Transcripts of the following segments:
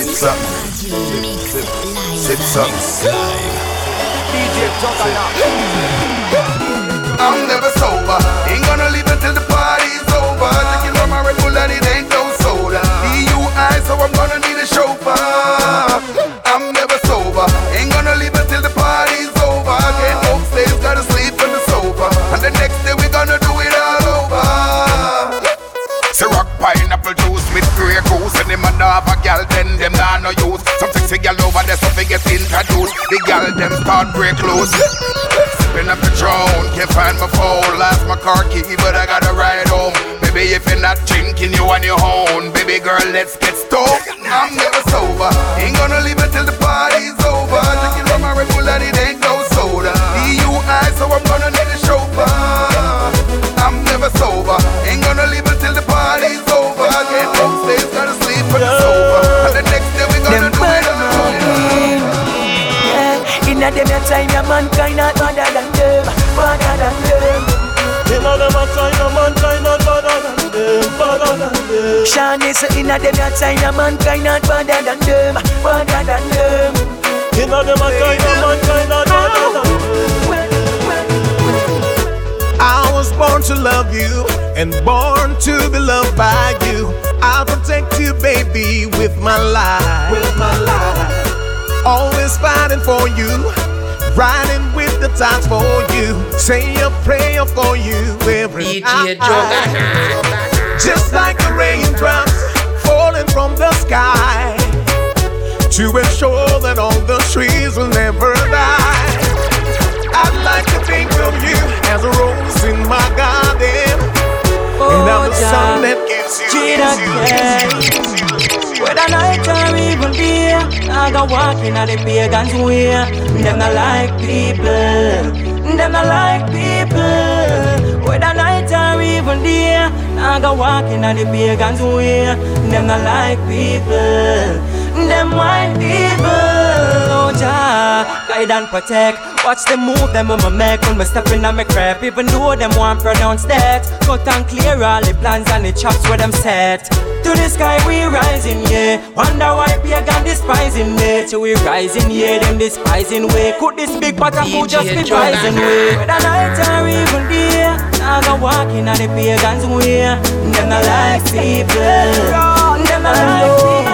Six up. Six up. DJ I'm never sober. Ain't gonna leave until the party's over. Drinking from my Red Bull and it ain't no soda. DUI, so I'm gonna need a chauffeur. Them no use. Some sexy gal over there so they get introduced. The gal them start break loose. Sipping up the Patron, can't find my phone. Lost my car key but I gotta ride home. Baby if you're not drinking you on your own. Baby girl let's get stoned I'm never sober, ain't gonna leave until the party's over. Drinking Bull and it ain't no soda. DUI so I'm gonna inna them your time, your mankind not better than them, better than them. Inna them a time, your mankind not better than them, better than them. Shani say inna them your time, your mankind not better than them, better than them. Inna them a time, your mankind not better than them. I was born to love you and born to be loved by you. I'll protect you, baby, with my life. With my life. Always fighting for you, riding with the times for you. Say a prayer for you every night. Just like the raindrops falling from the sky to ensure that all the trees will never die. I'd like to think of you as a rose in my garden. and I'm the sun that gives you, gives you, gives even day, I go walking on the pagans way. Them not like people, them not like people. Whether night or even day, I go walking on the pagans way. Them not like people, them white people. Oh Jah, guide and protect. Watch them move, them on my make when me step in on my crap. Even though them want pronounce that, cut and clear all the plans and the chops where them set. To the sky we rising, yeah. Wonder why pagan despising me. So we rising, yeah. Them despising way. Could this big pot of food just be rising way? Whether night or even day, I go walking on the pagans way. Them not like people. Them not like people.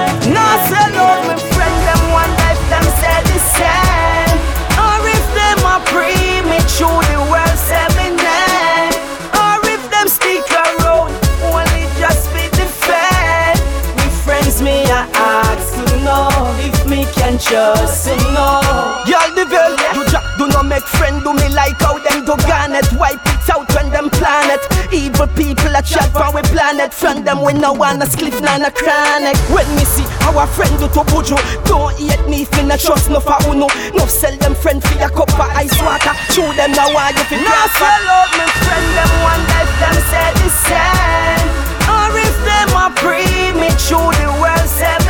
Trust him, no. Y'all the girl, you just do not make friend, do me like how them do garnet. Wipe it out when them planet. Evil people a chat for we planet. Friend them we no wanna spliff, none a chronic. When me see our friend do to bujo, don't hate me if me not trust no for uno. No sell them friend for a cup of ice water. Chew them now why you fi No sell out me friend them one life them say the same. Or if them a pre me through the world say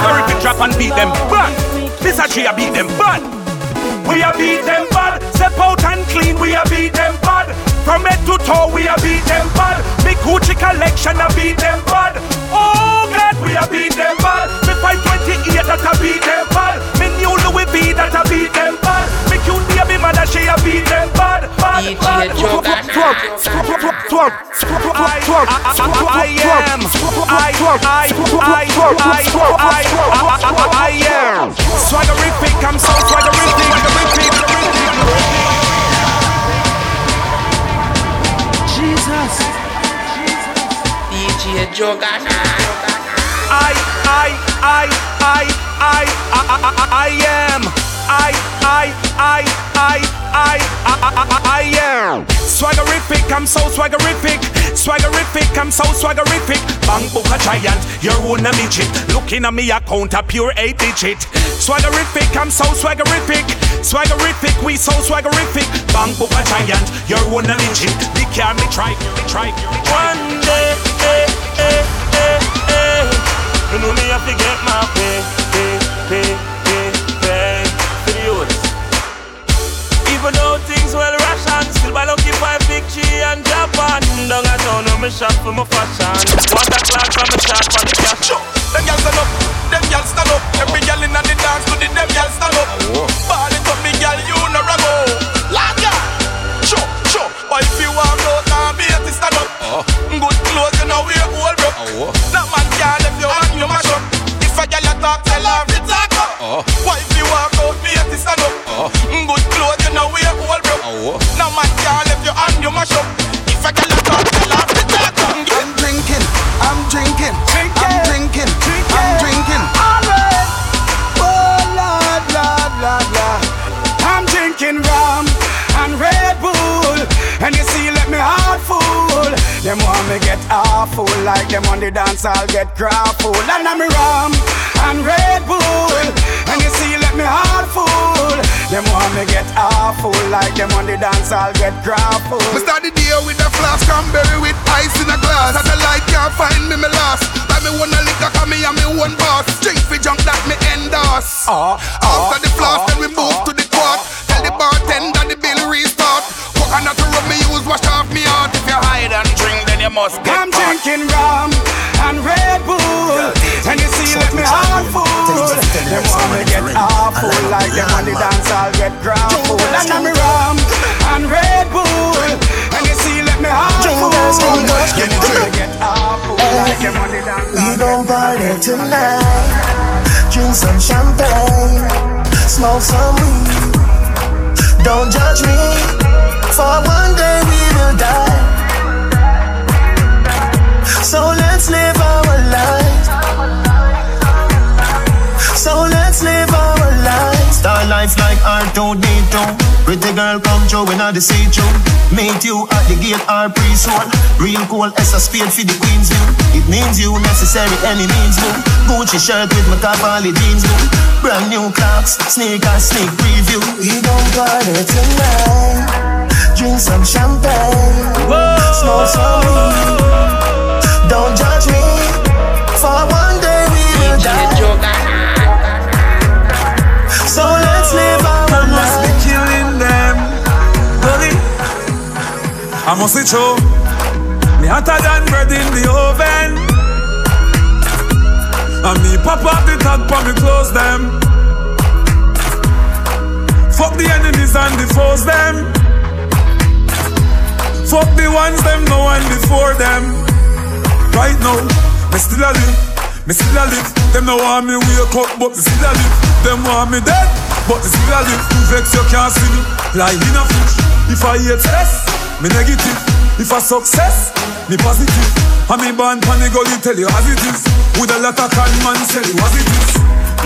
if it drop and beat them bad. This a she a beat them bad. We a beat them bad. Step out and clean. We a beat them bad. From head to toe we a beat them bad. Big Gucci collection a beat them bad. Oh God, we a beat them bad. Me 528 that a beat them bad. Me new Louis V that a beat them bad. Me cute mother she a beat them bad. Bad, bad. I am. I, I, I, I, I, I am. Swaggerific, I'm so swaggerific, swaggerific, Jesus. DJ Jogana. I, I, I, I, I, I, I, I am. I, I, I, I, I, I, I am. Swaggerific, I'm so swaggerific. Swaggerific, I'm so swaggerific. Bang book a giant, your own a midget. Looking at me account a pure eight digit. Swaggerific, I'm so swaggerific. Swaggerific, we so swaggerific. Bang book a giant, your own a midget. They can't me try, me try, me try. One day, eh, eh, eh, eh. You know me have to get my pay, pay, pay youths. Even though things well ration, still by lucky five big G and Japan. shot for my fashion. Water clock from the shot for the cash. Sure. Them gyal stand up, them gyal stand up. Every gyal inna the dance to the them gyal stand up. Ball it up, me gyal, you no rago. Laga. Sure, sure. But if you want out now, be at stand up. Oh. Good clothes, you know we all broke. No man can if you want you mash up. If a gyal a talk, tell her to talk up. Oh. Why if you walk out, be at stand up. Oh. Good clothes, you know we all broke. No man can if you hand you mash up. If a gyal a talk, tell her to talk up. I'm drinking, I'm drinking, Drinking. I'm drinking, I'm drinking. Alright. Oh, Lord, Lord, Lord, Lord. I'm drinking rum and Red Bull. And you see, let me heart full. Them want me get awful like them on the dance, I'll get grappled. And I'm rum and Red Bull. And you see, let me heart full. Them want me get awful like them on the dance, I'll get grappled. Me start the day with a flask cranberry with ice in a glass. And the light can't find me, me lost. Buy me one a liquor, cause me and me one boss. Drink for junk that me endorse. Ah, ah After the flask, then we ah, move to the ah. quart. Tell the bartender the bill restart. Coconut rum me use, wash off me heart. If you hide and drink, then you must get I'm caught. drinking rum and Red Bull. And you let me heart full. Them want me get awful like them on the dance, I'll get grappled. And I'm rum and Red Bull. And you see, let me heart full. Them want me get awful like them on the dance. We gon' party tonight. Drink some champagne, smoke some weed. Don't judge me, for one day we will die. So let's live our lives. So let's live our lives. Star life like R2D2. Pretty girl come through when I see you. Meet you at the gate or pre-soul. Real cool as a spade for the queen's view. It means you necessary any means move. Gucci shirt with my Cavalli jeans blue. Brand new clocks, sneakers, sneak preview. We gon' party tonight. Drink some champagne. Smoke some weed. I must be true. Me hotter than bread in the oven. And me pop up the tag for me close them. Fuck the enemies and the foes them. Fuck the ones them no one before them. Right now, me still a live. Me still a live. Them no want me wake up, but me still a live. Them want me dead, but me still a live. Vex you can't see me. Like in a fish. If I hate stress, me negative. If I success, me positive. And me born pan the gully tell you as it is. With a lot of con man tell you as it is.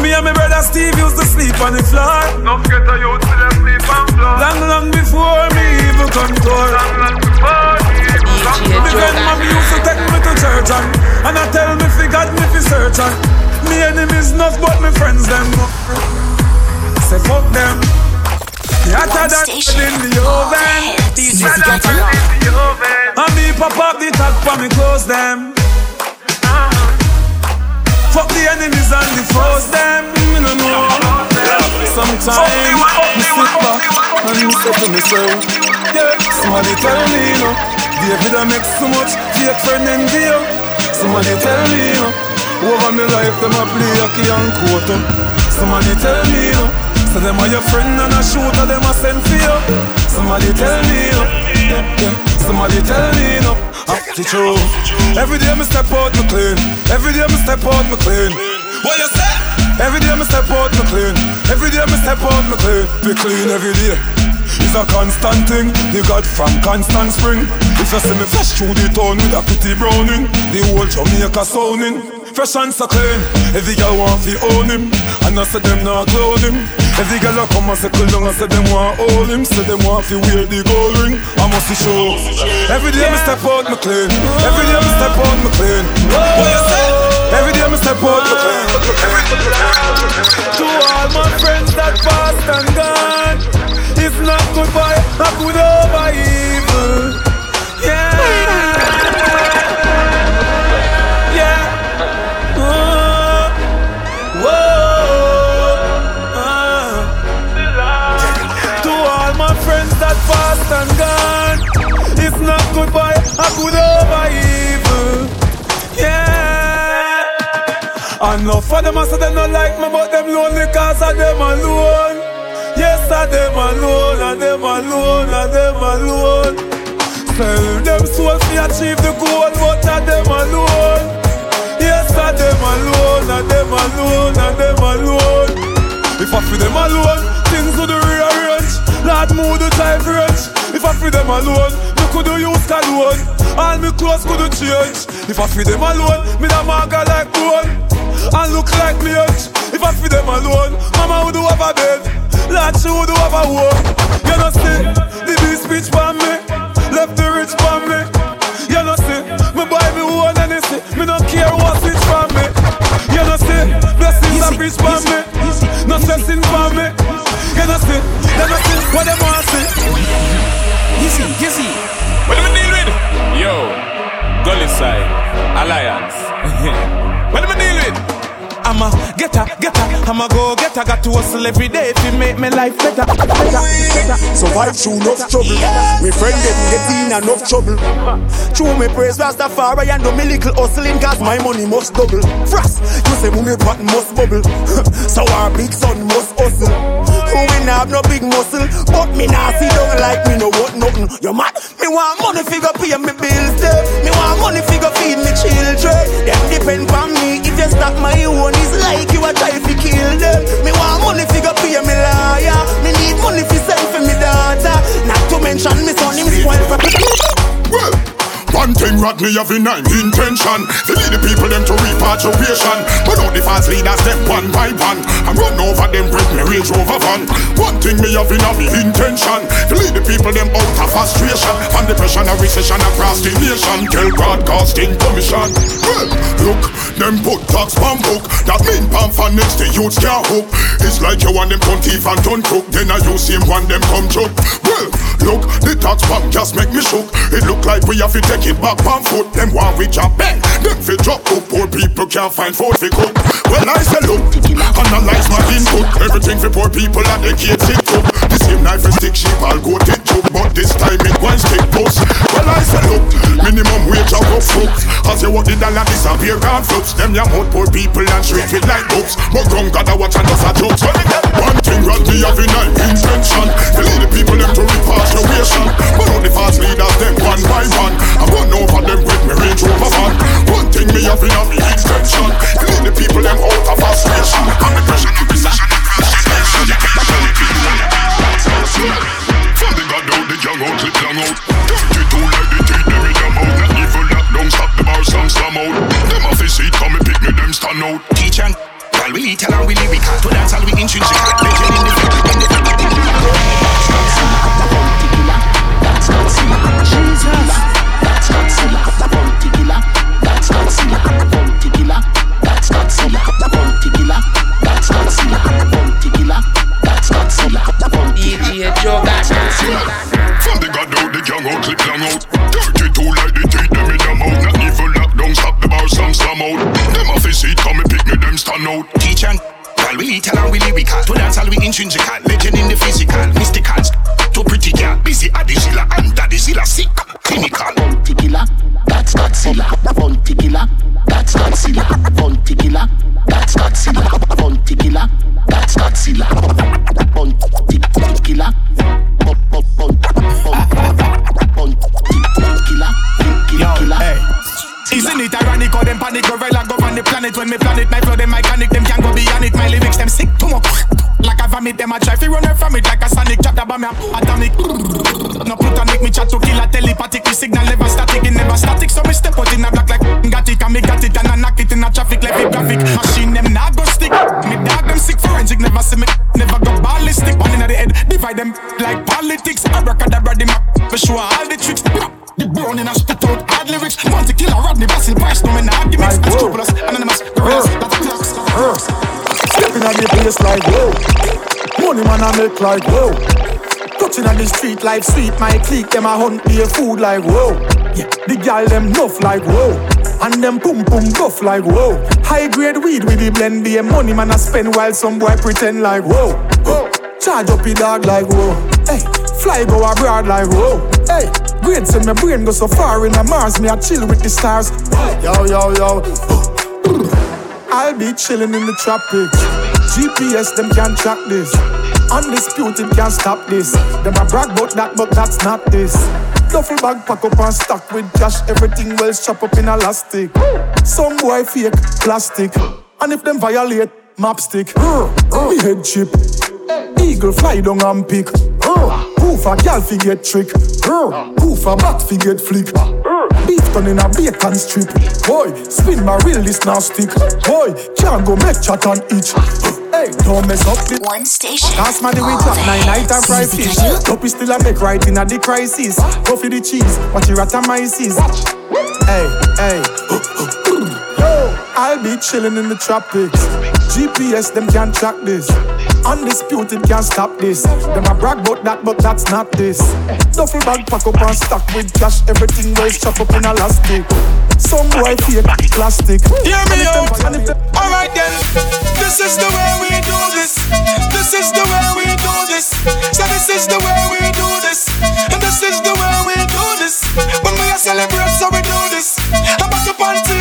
Me and my brother Steve used to sleep on the floor. No get a youth to them sleep on floor. Long, long before me even come to her. Long, long before me even come The grandmama used to take me to church and, and I tell me fi God me fi search and Me enemies not but me friends them Say fuck them Me hotter than in the oven. DJ Ghetto. And me pop up the tag for me close them. Fuck the enemies and the foes them. Me no know. Sometimes me sit back and me say to myself Yeah, somebody tell me you know David I make so much fake friend in you Somebody tell me you know Over me life them a play hockey and quarter. Somebody tell me you know So them are your friend and a shooter them a send for you. Somebody tell me know. Yeah. Somebody tell me it true. Every day me step out me clean. Every day me step out me clean. What you say? Every day me step out me clean. Every day me step out me clean. Be clean every day. It's a constant thing. The God from constant spring. If you see me flash through the town with a pretty browning The whole Jamaica sounding Fresh and so clean. Every girl want to own him. And I say them not clone him Every girl a come and circle down and say them want hold him. Say them want to wear the gold ring. I must be sure. Every day me step out me clean. Every day me step out me clean. What you say? Every day me step out me clean. To all my friends that passed and gone It's not goodbye, a good over evil And no for them I say they not like me, but them lonely cause of them alone. Yes, I them alone, I them alone, I them alone. Sell them souls to achieve the goal, but I them alone. Yes, I them alone, I them alone, I them alone. If I feel them alone, things would rearrange. Lord, move the time range. If I feel them alone, me could do use alone. All me clothes could change. If I feel them alone, me da maga like bone and look like me out. If I feed them alone, mama would have a bed. She would have a home. You know, see, the beast for me. Left the rich for me. You know, see, me buy me one and. Me don't care for me. You know, see, blessings are rich for me. No for me. You know, see, know, see, what them want see. Easy, easy. What do we deal with? Yo, Gully Side Alliance. what do we deal with? I'm a getter, getter. I'm a go getter. Got to hustle every day if it make my life better. better, better. Survive through enough trouble. Me friend them get in enough trouble. True me praise Rastafari and do me little hustling cause my money must double. Frost, you say me button must bubble. so our big son must hustle. We not have no big muscle, but me nah see don't like me no want nothing. You mad? Me want money figure pay me bills, there. Me want money figure feed me children. Them depend on me. If you stop my own it's like you are trying to kill them. Me want money figure pay me lawyer. Me need money for send for me daughter. Not to mention me son him spoil for. One thing Rodney have in intention. To lead the people them to repatriation But all the fast leaders them one by one. And run over them break me Range Rover van. One thing me have in me intention. To lead the people them out of frustration. And depression and recession across the nation. Tell broadcasting commission. Well, look, them put tax pan book. That mean pan for next the youths can't hook. It's like you want them turn thief and turn crook Then I use him one them come choke Well, look, the tax pan just make me shook It look like we have to take it back on foot. Them want we jump bang. Them fi drop up. Poor people can't find food fi cook. Well I say look, analyze my input. Everything for poor people and the kids it. The same knife and stick sheep I'll go take joke, but this time it won't stick post. Well I say look, minimum wage I go foot. As you walk the dollar disappear and flips. Them young out poor people and street with like books. But ground gotta watch and just a jokes. One thing right me having an intention. To lead the people them to repatriation. But all the fast leaders them one by one. I'm run over them with me Range Rover van One thing me have in intention Clean the people them out of frustration And the pressure and recession From the god out, the young out, clip long out 32 the teeth, them in them out Not evil lock down, stop the bar, some slam out Them off his seat, come and pick me, them stand out Teach and while we eat and we we To dance all we intrinsic Legend in the make like whoa. Touching on the street life sweet, my clique them a hunt me a food like whoa. Yeah, the gal them nuff like whoa. And them boom boom guff like whoa. High grade weed with the blend, the money man I spend while some boy pretend like whoa. whoa. Charge up your dog like whoa. Hey, fly go abroad like whoa. Hey, grades in my brain go so far in the Mars, me I chill with the stars. Yo yo yo. I'll be chilling in the tropics. GPS, them can't track this. Undisputed, can't stop this. Them a brag about that, but that's not this. Duffel bag pack up and stock with cash. Everything well chop up in elastic. Some boy fake plastic, and if them violate, map stick. Me head chip. Eagle fly down and pick. Poof a gal fi get trick. Poof a bat fi get flick. Beef done in a bacon strip. Boy, spin my reel this now stick. Boy, can't go make chat and each. Don't mess up the one station. Cast my the top up nine night and fried fish. Dopey still a make right in at the crisis. Go for the cheese, watch it ratamyces. Hey, hey. Yo, I'll be chilling in the tropics. GPS them can't track this. Undisputed can't stop this. Them a brag about that, but that's not this. Duffel bag pack up and stack with cash. Everything goes chop up in elastic. Some boy fake plastic. Hear me out. Alright then. This is the way we do this. This is the way we do this. So this is the way we do this. And this is the way we do this. When we are celebrating, so we do this. I'm about to party.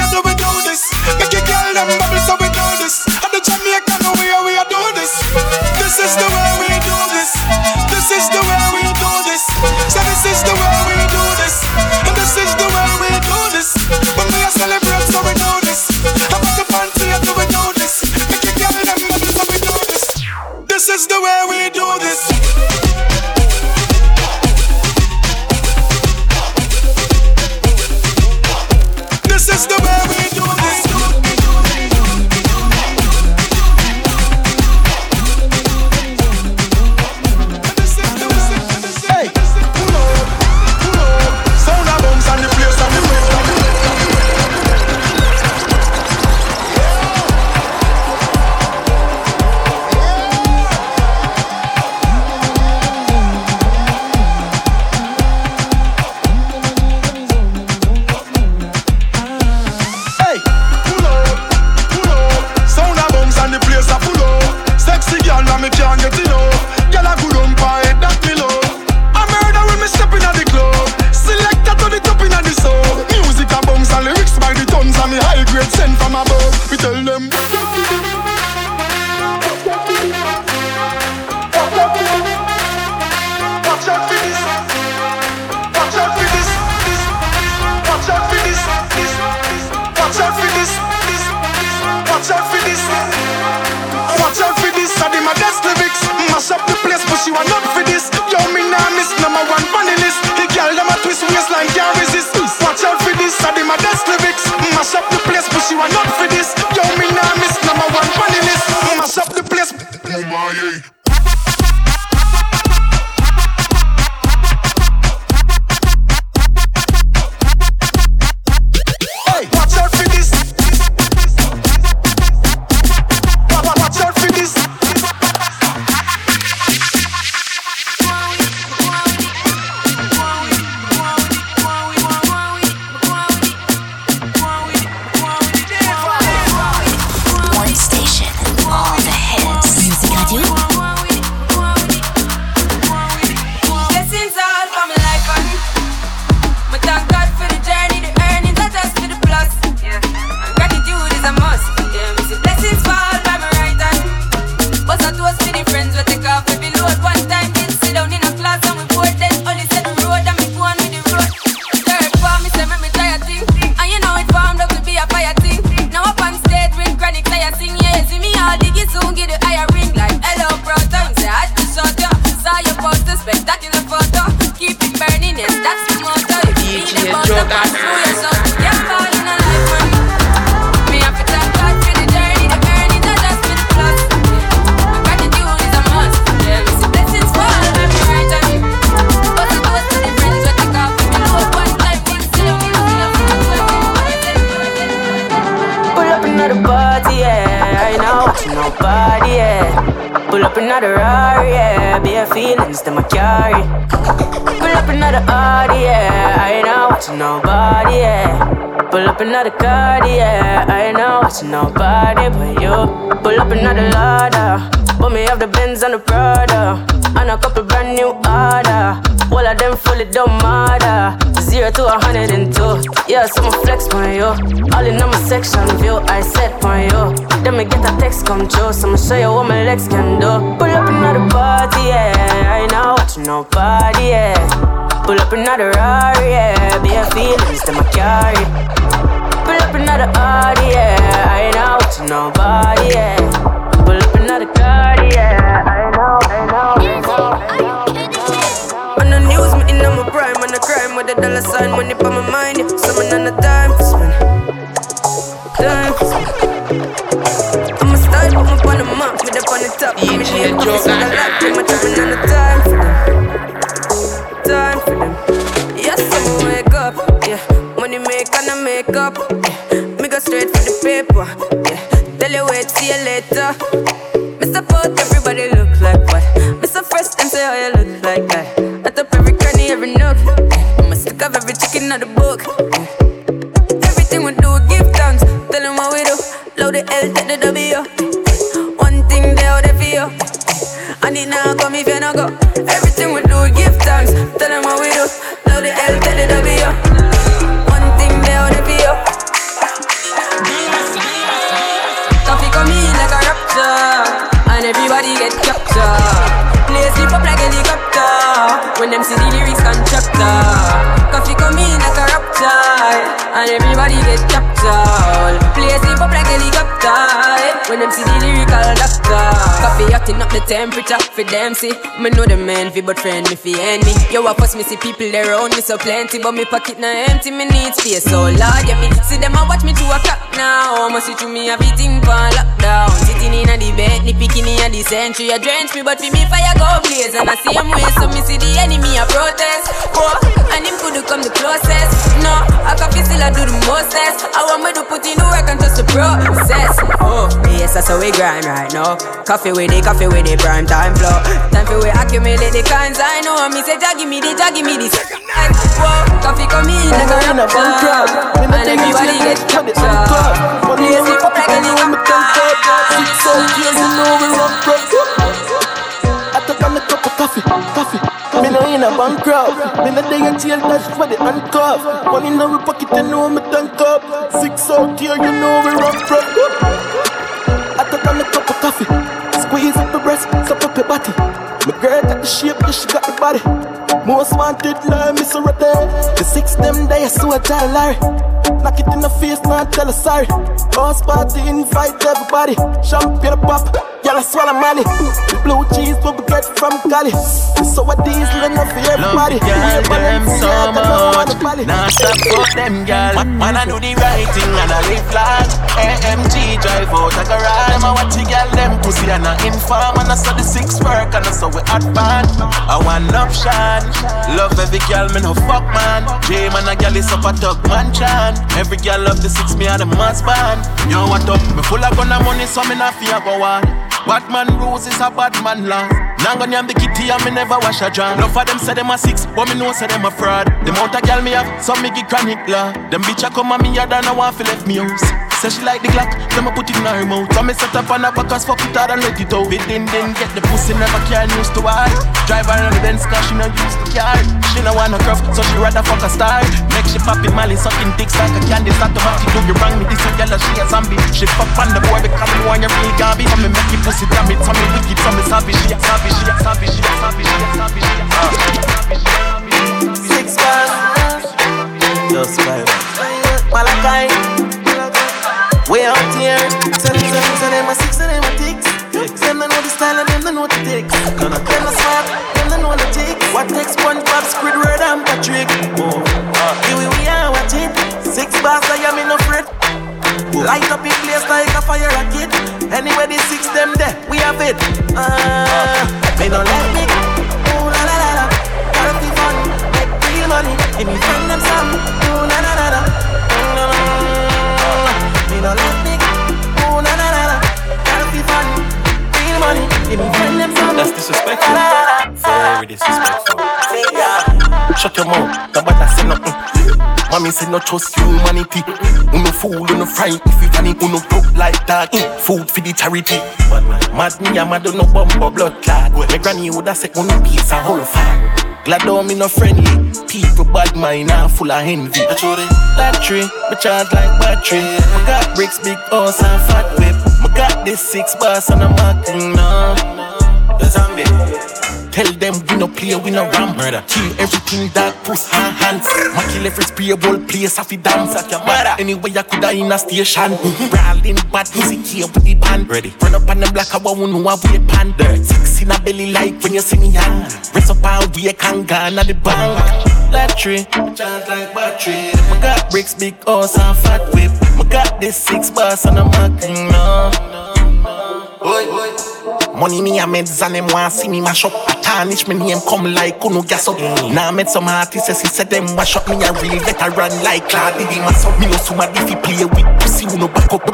I'ma flex on you. All in on my section for them. Yes, I'm wake up, yeah. Money make and I make up, yeah. Me go straight for the paper, yeah. Tell you wait, see you later. Mr. Pot, everybody look like what? Mr. Fresh, them say how you look like that. I top every cranny, every nook. I'm a stick of every chicken out the book. Hotting up the temperature For them see? Me know the man fi but friend me fi enemy Yo I pass me see people around me so plenty But me pocket now empty me need space. So large Yeah me see them a watch me to a clock now. Must see through me everything on lockdown. Sitting in a the bed, the bikini a the century A drench me but fi me fire go blaze. And I see same way so me see the enemy a protest. Oh, and him could come the closest. No, I can feel still I do the mostest. I want me to put in the work and just the process. Oh, yes that's how we grind right now. Coffee with it, coffee with it, prime time flow Time for we accumulate the kinds I know Me say jaggy me the, jaggy me the Whoa, coffee come in like a rapture And everybody get captured Play sleep up like a helicopter Six out years, you know we run broke. I took on a cup of coffee, coffee. Me no in a bankrupt. Me no day a jail dash for the handcuff. Money in our pocket, you know me tank up. Six out here, you know we run broke. I My girl got the shape, yeah, she got the body. Most wanted, like Miss Rotten. The six them day, I tell Larry. Knock it in the face, not tell her sorry. Boss party, invite everybody. Champagne pop, y'all swallow money. Blue cheese, what we get from Cali. So a diesel enough for everybody. Love girl, them so much. Now stop for them girl. Man, I do the right thing and I live large. AMG drive out a garage. Them I watch the girl, them pussy and I inform. And I saw the six work and I saw we hot bad. I want option. Love every girl, me no fuck man. J man, a girl is up a tug man chan. Every girl love the six, me and the mass band. Yo, what up? Me full of gun and money, so me not fear go on. Bad man rules is a bad man law. Now go name the kitty and me never wash a jar. No of them say them a six, but me know say them a fraud. The amount of girl me have, some me give chronic law. Them bitch a come and me a done a want fi left me house. Say she like the Glock, them a put it in her mouth. So me set up on her back as fuck it hard and let it out. It then then get the pussy never can used to her. Drive her on the Benz cause she no used to car. She no want no curve, so she rather fuck a star. Make she pop in Mali, sucking dicks like a candy. Start to party, do you wrong me? This a girl she a zombie. She fuck on the boy because me want you real garbage. So me make you pussy damn it, so me wicked, so me savage. She a savage, she a savage, she a savage, she a savage, she a savage. Six bars. Just five. Malachi. Way out here. Send them, send them, send them a six, send them a ticks. Them don't know the style and them don't know the ticks. Them not smart, them don't know the ticks. What takes SpongeBob, Squidward and Patrick? Oh, here we, we are, watch it. Six bars, I am in no fret. Light up in place like a fire rocket. Anywhere the six them there, we have it. Uh, me don't let me Shut your mouth, nobody say nothing. Mommy say no trust humanity. Uno fool, uno fright if you funny, uno broke like that. Mm. Food for the charity. Mad me, I'm mad, no bumper blood clot. My granny woulda say uno piece a whole fat. Glad on me no friendly. People bad mind now full of envy. Tree, my charge like battery. I got bricks, big house and fat whip. I got this six bars and I'm acting now. The zombie. Tell them we no play, we no ram. Murder. Kill everything that push hand hands. Ma kill every spray whole place off the dance. Like your mother. Anyway, I coulda in a station. Mm-hmm. Brawling bad music here with the band. Ready. Run up on them like a one who a wait pan. Dirt. Six in a belly like when you see me hand. Rest up all we can go at the bank. Tree, charge like battery. I got bricks, big horse and fat whip. I got this six bars and I'm knocking now. Oi, oi. Money me a meds and them want see me mash up. Tarnish me name come like Kuno gas up. Mm. Now I met some artists, he said them mash up. Me a real veteran like Claude Diddy mass up. Me no somebody fi play with pussy who no back up.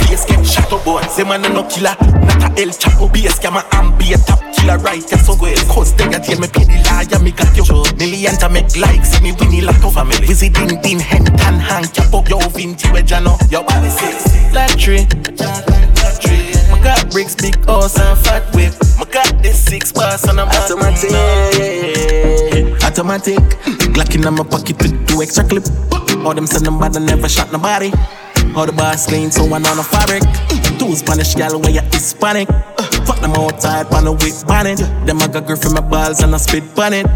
Place get shot up, boy. Them man no killer, not a El Chapo. A scammer and be a top killer, right? Yeah, so go Cause they got me pay the liar, me got you. Million to make likes, me winning like a family. Visiting Dean, Hen, Tan, Hank, Chapo, yo, Vinci, Wejano, yo, body six. Like tree got bricks, big horse and fat whip. I got this six bars and I'm automatic. Automatic. Glock in my pocket with two extra clip. All them said nobody never shot nobody. All the bars clean, so one on the fabric. Two Spanish gal where you Hispanic. Fuck them outside, pan a whip bonnet. Them I got girl from my balls and I spit bonnet.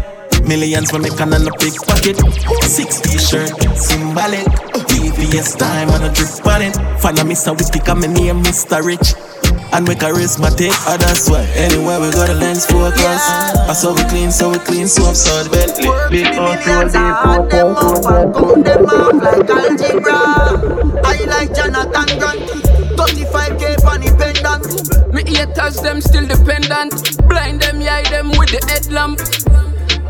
Millions when they can in the big pocket. Six t-shirt, symbolic. VVS time and a drip on it. Follow me so we pick up my name, Mr. Rich. And we charismatic, oh that's why Anywhere we go the lens focus. I saw we clean, so we clean, so I'm so Bentley Big out, roll deep, them up and count them off like algebra. I like Jonathan Grant. 35k on the pendant. Me haters, them still dependent. Blind them, yeah, them with the headlamp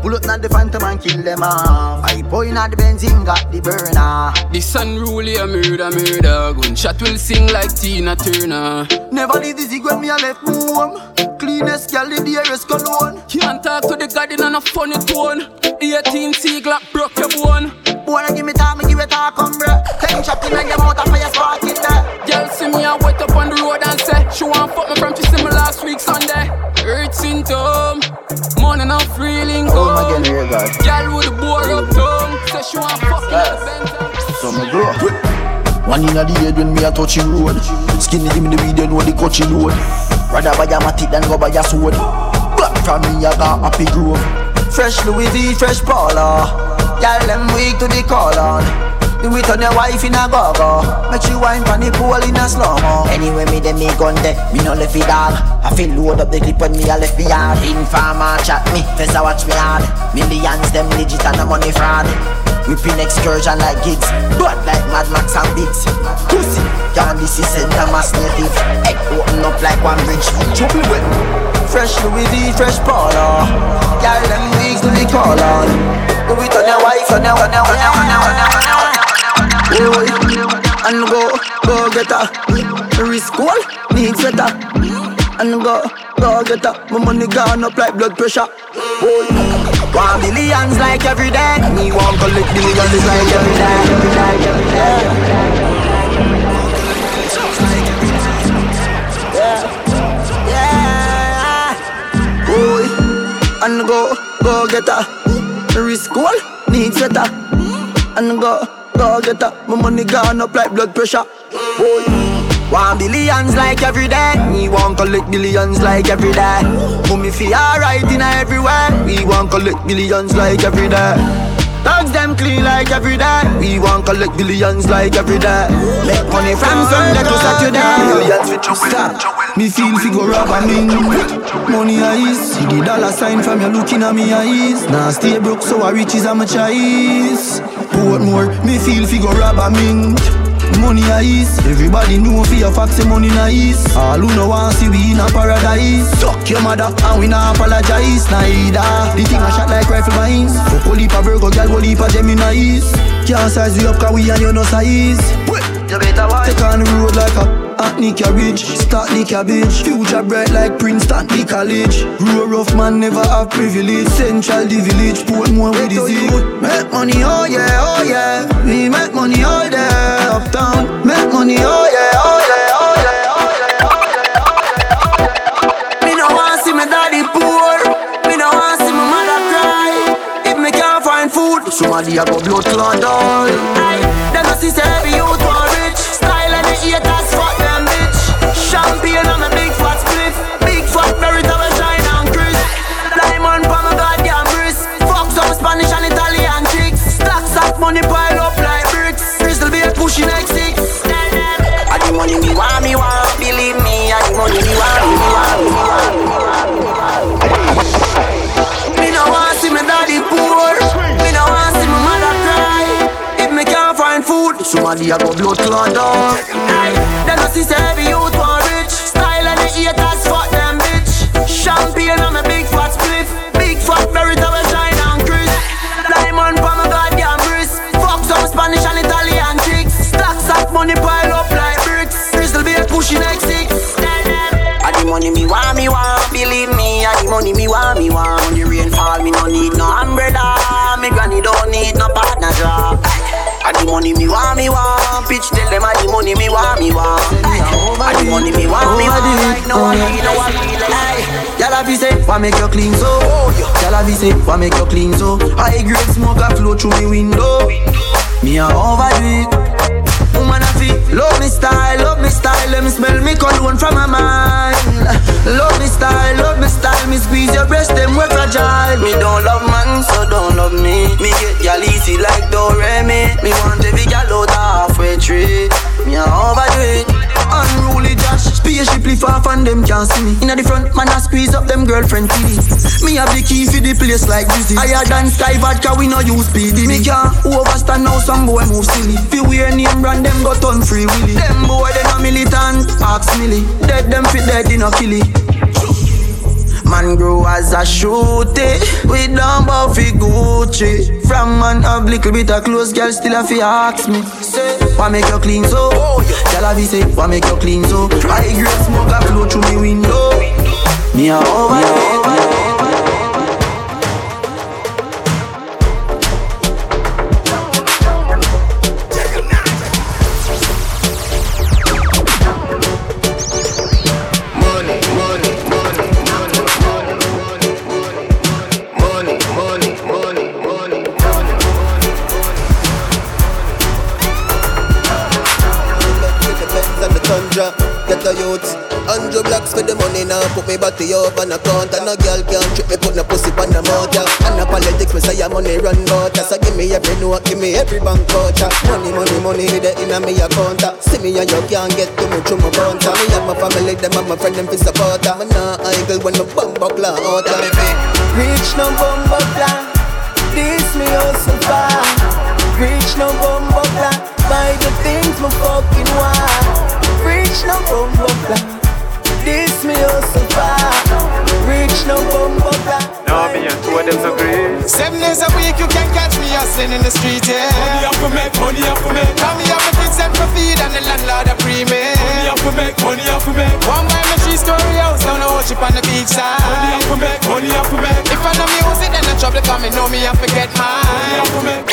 Pull up not the phantom and kill them off. I point at the benzene, got the burner. The sun rule a murder, murder. Gunshot will sing like Tina Turner. Never did this when me a left home. Cleanest gal, the dearest cologne. Can't talk to the garden on a funny tone. 18 C Glock broke your bone. Boy, give me time, me give it talk, come bro. Ten shot in your mouth, I fire spark in there. Girl see me a wet up on the road and say she want fuck me from to see me last week Sunday. Hurt symptom, money not feeling good. Oh my God, here God. Girl with the bore up tongue, say she want fuck yes. So me bro. One in a the head when me a touching road Skinny me the video know the coaching load Rather buy a matic than go buy a sword Back from me I got happy grove Fresh Louis V, fresh Polo Girl them weak to the call on do it on your wife in a go-go. Make she wine pan the pool in a slow-mo. Anyway me dem me gun there, me no left it dog I feel load up the clip when me a left me yard. Informer chat me, first I watch me hard. Millions them legit and the money fraud. Whipping excursion like gigs. Blood like Mad Max and Biggs. Pussy, can this is center mass native. Head open up like one bridge. Trouble with Fresh Louis V, fresh Polo. Girl them wigs do the call on. Do it on your wife, on your, on your, on your, on your, Boy, and go, go get her. Risk all, need sweater. And go, go get her. My money gone up like blood pressure. Boy, one billions like every day. Me want collect billions like every day. Every day, every day. Yeah, yeah. Boy, and go, go get her. Risk all, need sweater. And go go get up. My money gone up like blood pressure. Boy. Want billions like every day. We want collect billions like every day. Mommy feel alright in everywhere. We want collect billions like every day. Dogs them clean like every day. We want collect billions like every day. Make money from Sunday to Saturday. Billions with you stop. Me feel fi go rob a me. Money eyes. See the dollar sign from you looking at me eyes. Now stay broke so I riches I'm a choice. Portmore, me feel fi go rob a mint. Money eyes, everybody know fi your facts money nice. All who no want see we in a paradise. Suck your mother and we not apologize neither. The thing a shot like rifle mines. Fuck a leap a Virgo, girl, go leap a Gemini's. Can't size we up 'cause we and you no size. You better watch. Take on the road like a Hackney carriage, start the cabbage Future bright like Princeton, the college. Grow rough man never have privilege. Central the village, Portmore with the zig Make money, oh yeah, oh yeah. We make money oh all day uptown Make money, oh yeah, oh yeah, oh yeah, oh yeah, oh yeah, oh yeah, oh, oh, oh Me no want see my daddy poor. Me no want see my mother cry. If me can't find food, Somebody a go blood clot down. Them a see every youth want haters fuck them bitch. Champagne on a somebody a go blood clot dog. Them a see say every youth want money me want me want. I the money me want me want. Like no one need no one feel like. Y'all have say, why make you clean so? Oh, y'all have say, why make you clean so? High grade smoke a flow through me window. Me a overdo it. Woman a feel Love me style, love me style Let me smell me cologne from my mind Love me style, love me style Me squeeze your breast, them we fragile Me don't love man, so don't love me Me get y'all easy like Doremi Me want every gal out halfway tree Me a overdo it Unruly Josh Spaceship lift off and them can't see me. Inna the front, man a squeeze up them girlfriend TV Me have the key for the place like Dizzy Higher than Sky Vodka, we no use PD Me can't overstand now some boy move silly. Fi wear name brand, them got on free willy. Them boy, they no militant, ask milly. Dead them fit dead, they no kill it Man grow as a shooty We don't bow fi Gucci From man have little bit of clothes Girl still a fi ask me Say, why make you clean so? A fi say, why make you clean so? I grade smoke a flow through me window Me a over it and the the youths. Hundred blocks for the money now. Put me body up on account. And no girl can't trick me. Put no pussy on the. Yeah. And the politics, me say your money run out. So give me every note, give me every bank voucher. Money, money, money, the inna me account. See me and you can't get too much from my bouncer. Me and my family, them and my friend, them fi support. Me nah idle when my bum buckler out. Reach no bumbo plan. This me also far. Reach no bumbo plan. Buy the things my fucking want. Reach no bumbo plan. This me also far. Reach no bumbo plan. No, me and two of them so great. Seven days a week you can catch me hustling in the street, yeah. Money up for make, money up for make. Come here, my kids them for feed and the landlord a pre me. Money up for make, money up for make. One buy me three story house down the worship on the beach side. Money up for make, money up for make. If I know music, then the trouble come, me know me have to get mine.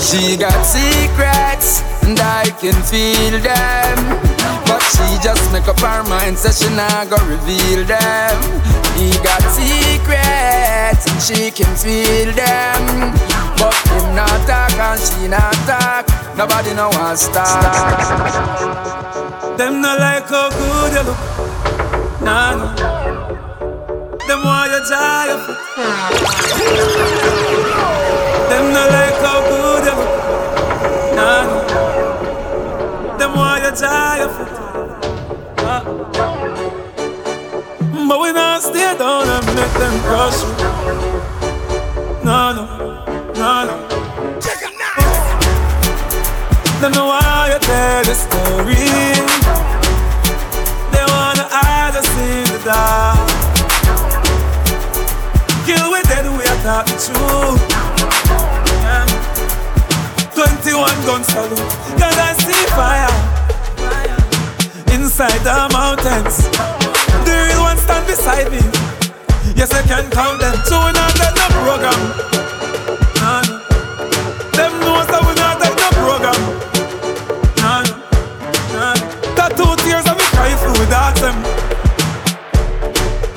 She got secrets, and I can feel them. But she just make up her mind, so she not go reveal them. He got secrets, she can feel them. But him not talk and she not talk. Nobody know want start. Them not like how good you look. Nah, nah. Them want you die of it. Them not like how good Them want you die of it. Ah. But we not stay down and make them crush you. No, no, no, no. Them know why you tell the story. They wanna hide us in the dark. Kill with dead, we are talk the truth. Yeah. 21 gun salute, cause I see fire beside the mountains. The real ones stand beside me. Yes, I can count them. So we not take no program. Nah, nah. Them knows that we not take no program. Nah, nah. That two tears that we cry through without them.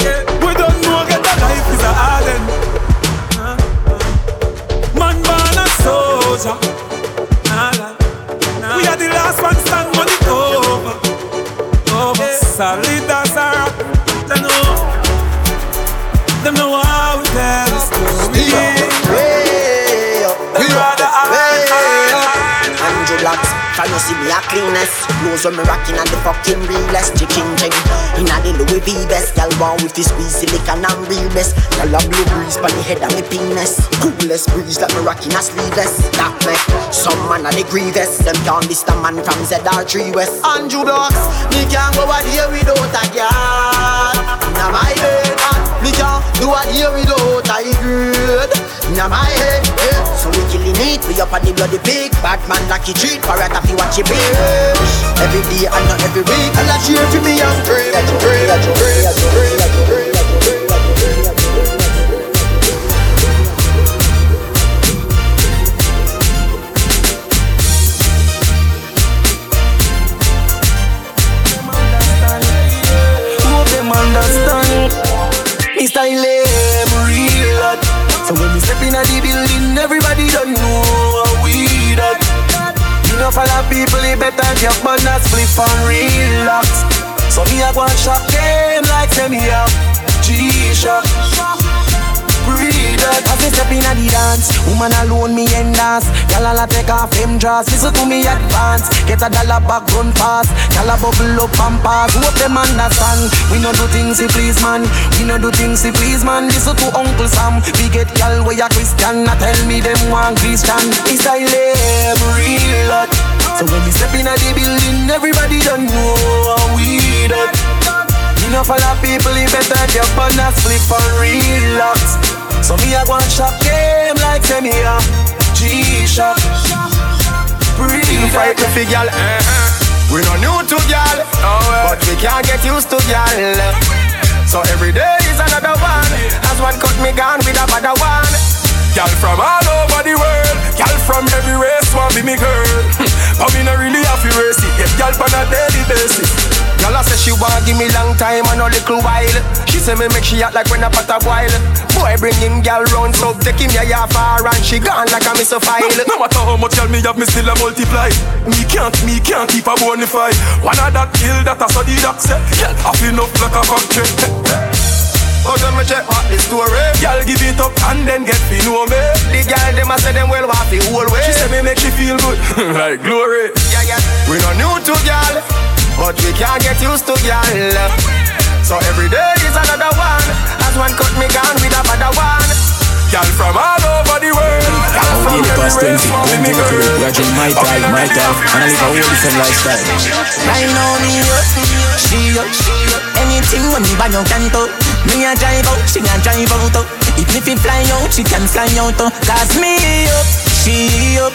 Yeah. We don't know get the life is a harden. Nah, nah. Man born a soldier. Nah, nah. We are the last ones stand. sabrita you see me a cleanest? Clothes when me rocking and the fucking realest Chicken ching Inna the Louis V best Girl want with this squeeze silicon and real best Girl a blue breeze pon the head of me penis. Coolest breeze like me rocking a sleeveless. That make some man a the grievous. Them can't a man from ZR3 West. Andrew Blocks Me can't go a day without a girl. Inna my head Me can't do a day without a girl Inna my head yeah. So we killing it We up on the bloody pig. Bad man lucky treat it if you watch it bitch. Every day and not every week. And I cheer for me pray, pray, pray, pray understand Get man a split and relax. So me a go and shock them Like say me a G-Shock breathe. As me step in the dance Woman alone me end dance. Gyal all take off them dress Listen to me advance. Get a dollar back run fast. Gyal a bubble up and pass. Hope them understand. We no do things to please man. We no do things to please man. Listen to Uncle Sam. We get gyal where a Christian Now tell me them want Christian. It's a real hot So when we step in the building Everybody don't know how we that Enough of the people, you better get on a slip and relax. So me a and shop game like say me a G-Shock Breathe fight me fi uh-huh. We no new to oh. But we can't get used to gal So every day is another one As one cut me gone with a bad one Gal from all over the world Gal from every race want be me girl But me no really have to race it Get gal on a daily basis Girl I say she want give me long time and a little while. She say me make she act like when a pot a boil. Boy bring him girl round so take him ya far and she gone like a miss a file. No, no matter how much girl me have, me still a multiply. Me can't, me can't keep a bonify. One of that kill that I saw the doc say. Girl, I feel up like a factory. Oh, don't me check what the story Girl give it up and then get fi know me The girl them a say them well want the whole way She say me make she feel good like glory Yeah, yeah We no new to girl but we can't get used to girl. So every day is another one. As one cut me gone with a better one. Girl from all over the world. Girl from everywhere. Smoking me girl. Gradually my time, my time, and I live a whole different lifestyle. Right now me up, she up, she up. Anything when me buy your canto, me a drive out, she a drive out. Even if it fly out, she can fly out. Cause me up. She up,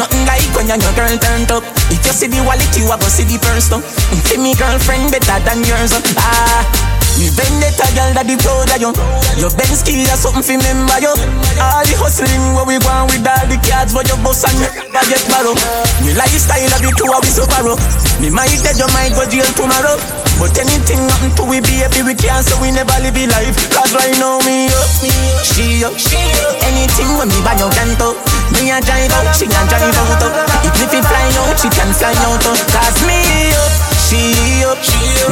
nothing like when your girl turned up. If you see the wallet, you a go see the purse though. See me girlfriend better than yours. Ah, me vendetta girl that the proud of you. Your Benz key or something fi remember you. All the hustling where we going with all the cards for your boss and your get borrow. Me lifestyle of the two of we so borrow. Me might dead, you might go jail tomorrow. But anything nothing to we be baby we can't so we never live a life. Cause right now me up, she up, she up. Anything when me buy your canto. Me a drive out, she a drive out If it fly out, she can fly out Cause me up, she up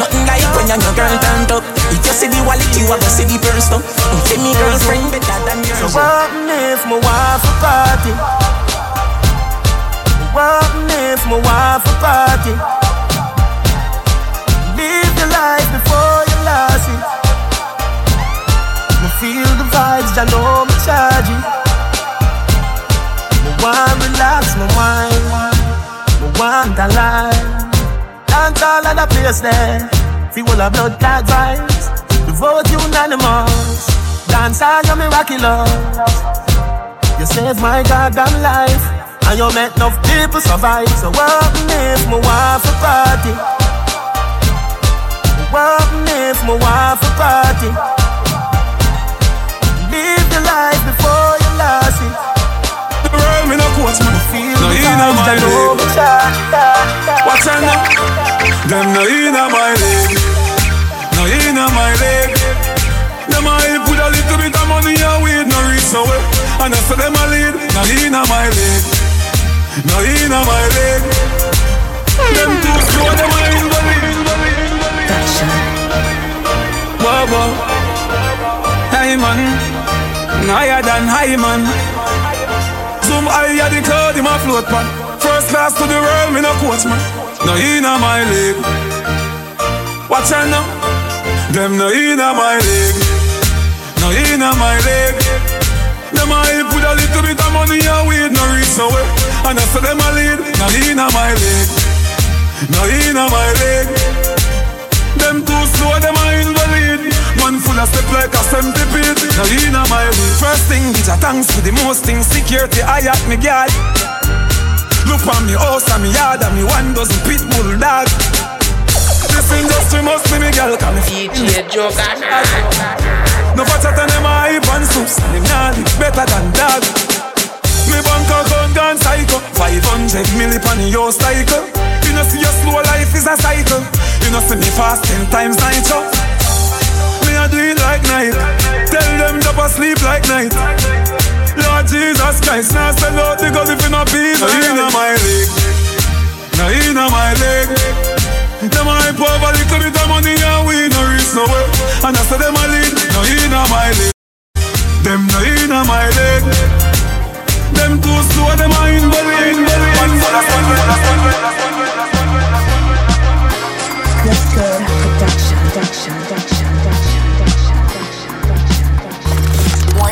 Nothing like when your girl turned up If you see the wallet, you a go see the purse though Say me girlfriend better than yours So what if my wife a party? What if my wife a party? Live your life before you lost it Me feel the vibes, I know me charge it want relax my mind. Me want a life. Dance all of the place there. Feel all the blood clot vibes. The vote unanimous. Dance all me rocky love. You saved my goddamn life. And you make enough people survive. So what if my wife a party? What if my wife a party? Live the life before you lost it The world, me no quotes, man. No inna my leg. What's on them? Them no inna my leg. No inna my leg. Them a help with a little bit of money and weed, no reach nowhere. And say them a lead. No inna my leg. No inna my leg. Them too slow, them a invalid. Whoa, whoa. Man, higher than high man. Zoom higher the cloud, him a float. First first class to the world, me no coach man. No inna my league. Watch out now. Them no inna my league. No inna my league. Them help with a little bit of money and weed, no reach nowhere. And I say them a lead. No inna my league. No inna my league. Them too slow, them a invalid. Man full of step like a centipede. No inna my league. First thing, bitch, a thanks for the most things. Security, I at me guard. Look on me oh, house and me yard and me one dozen pit bull dog. This industry must be me girl, can me DJ Joker. No better than them hype and soups, and them naughty better than dog. Me bank account gone psycho, 500 milli on the your cycle. You know see your slow life is a cycle. You know see me fast ten times nitro. Me a do it like night. Tell them drop asleep like night. Lord Jesus Christ, now sell out the gun if you not peace. No inna my league, no inna my league. Them a hype over little bit of money and we no reach nowhere. And I say them a lead, no inna my league. Them no inna my league. Them too slow, them a invalid. One for the sun, for the sun, for the sun. Let's go. Production, production, production,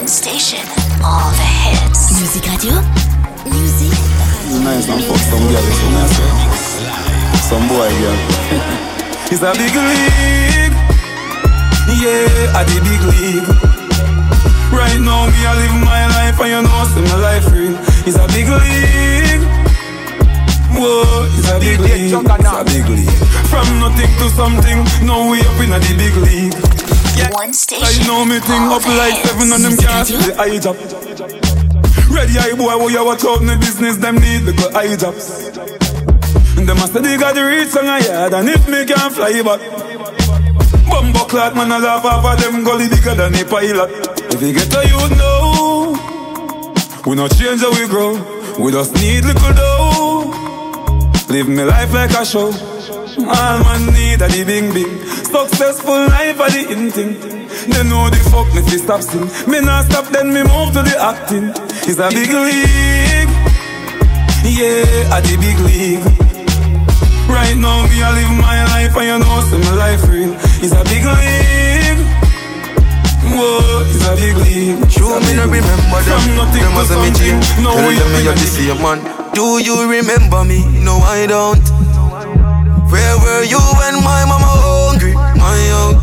station, all the hits. Music Radio. Music. It's nice and fuck some girl, so nice. Some boy girl. it's a big league. Yeah, at the big league. Right now, me I live my life, and you know, see my life real. It's a big league. Whoa, it's a big league. It's a big league. From nothing to something, now we up in a the big league. Yeah. One station. I know me thing up like seven and them see the eye drop. Ready eye boy, what you watch out in the business, them need the good eye drops. And them a say they got the reach on a yard, and if me can't fly back. Bumbo clock man a laugh off of them gully bigger than a pilot. If you get a you know, we not change how we grow. We just need little dough. Live me life like a show. All man need a the bing bing. Successful life are the in thing. They know the fuck me fi stop sing. Me not stop then me move to the acting. It's a big league. Yeah, a the big league. Right now me I live my life and you know see my life real. It's a big league. Whoa, it's a big league. Sure, me no remember them. From nothing them to a something. No Tell them me a in the same man. Do you remember me? No, I don't. Where were you when my mama hungry? My out.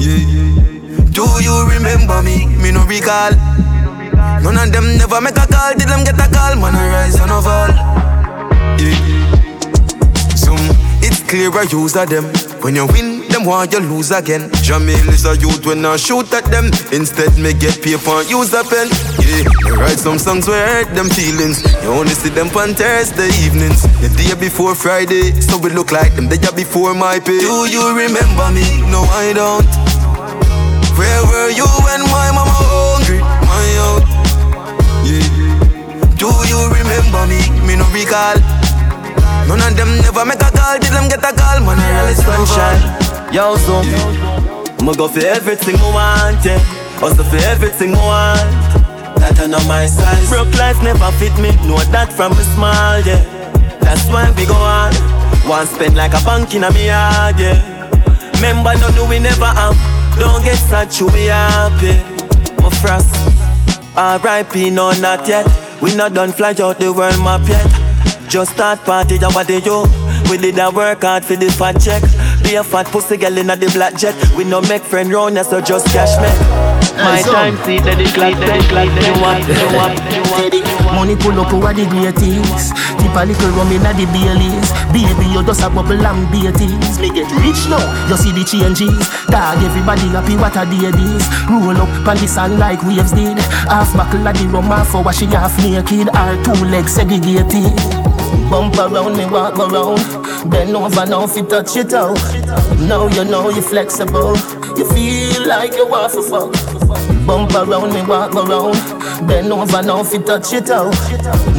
Yeah. Do you remember me? Me no recall. None of them never make a call. Did them get a call? Man, I rise and fall. Yeah. Some it's clear I use of them. When you win, them want you lose again. Jamil is a youth when I shoot at them. Instead, me get paper use a pen. Yeah, me write some songs where hurt them feelings. You only see them on Thursday evenings. The day before Friday, so we look like them the day before my pay. Do you remember me? No, I don't. Where were you when my mama hungry? My out. Yeah. Do you remember me? Me no recall. None of them never make a call, did them get a call, man. I really sunshine. Yo, so I'ma go for everything I want, yeah. Hustle for everything I want. That I know my size. Broke life never fit me, know that from a small, yeah. That's why we go on. Want spend like a bank in a me yard, yeah. Remember, no, no, we never have. Don't get sad, you be happy. My frost. R.I.P. No, not yet. We not done fly out the world map yet. Just start party, at the yo. We did a work hard for the fat check. Be a fat pussy girl in a the black jet. We no make friend round ya, so just cash me. My time, see that the clock, that the clock, you up, you up, you up. Money pull up over the greatest. Tip a little rum inna the Baileys. Baby, you just a bubble and beaties. Me get rich now, you see the changes. Dog, everybody happy, what a day this. Roll up on the sun like waves did. Half buckle of the rum, half for washing half naked. Our two legs segregated. Bump around me, walk around. Bend over now, you touch it out. Now you know you're flexible. You feel like you want to fuck. Bump around me, walk around. Bend over now, if you touch it out.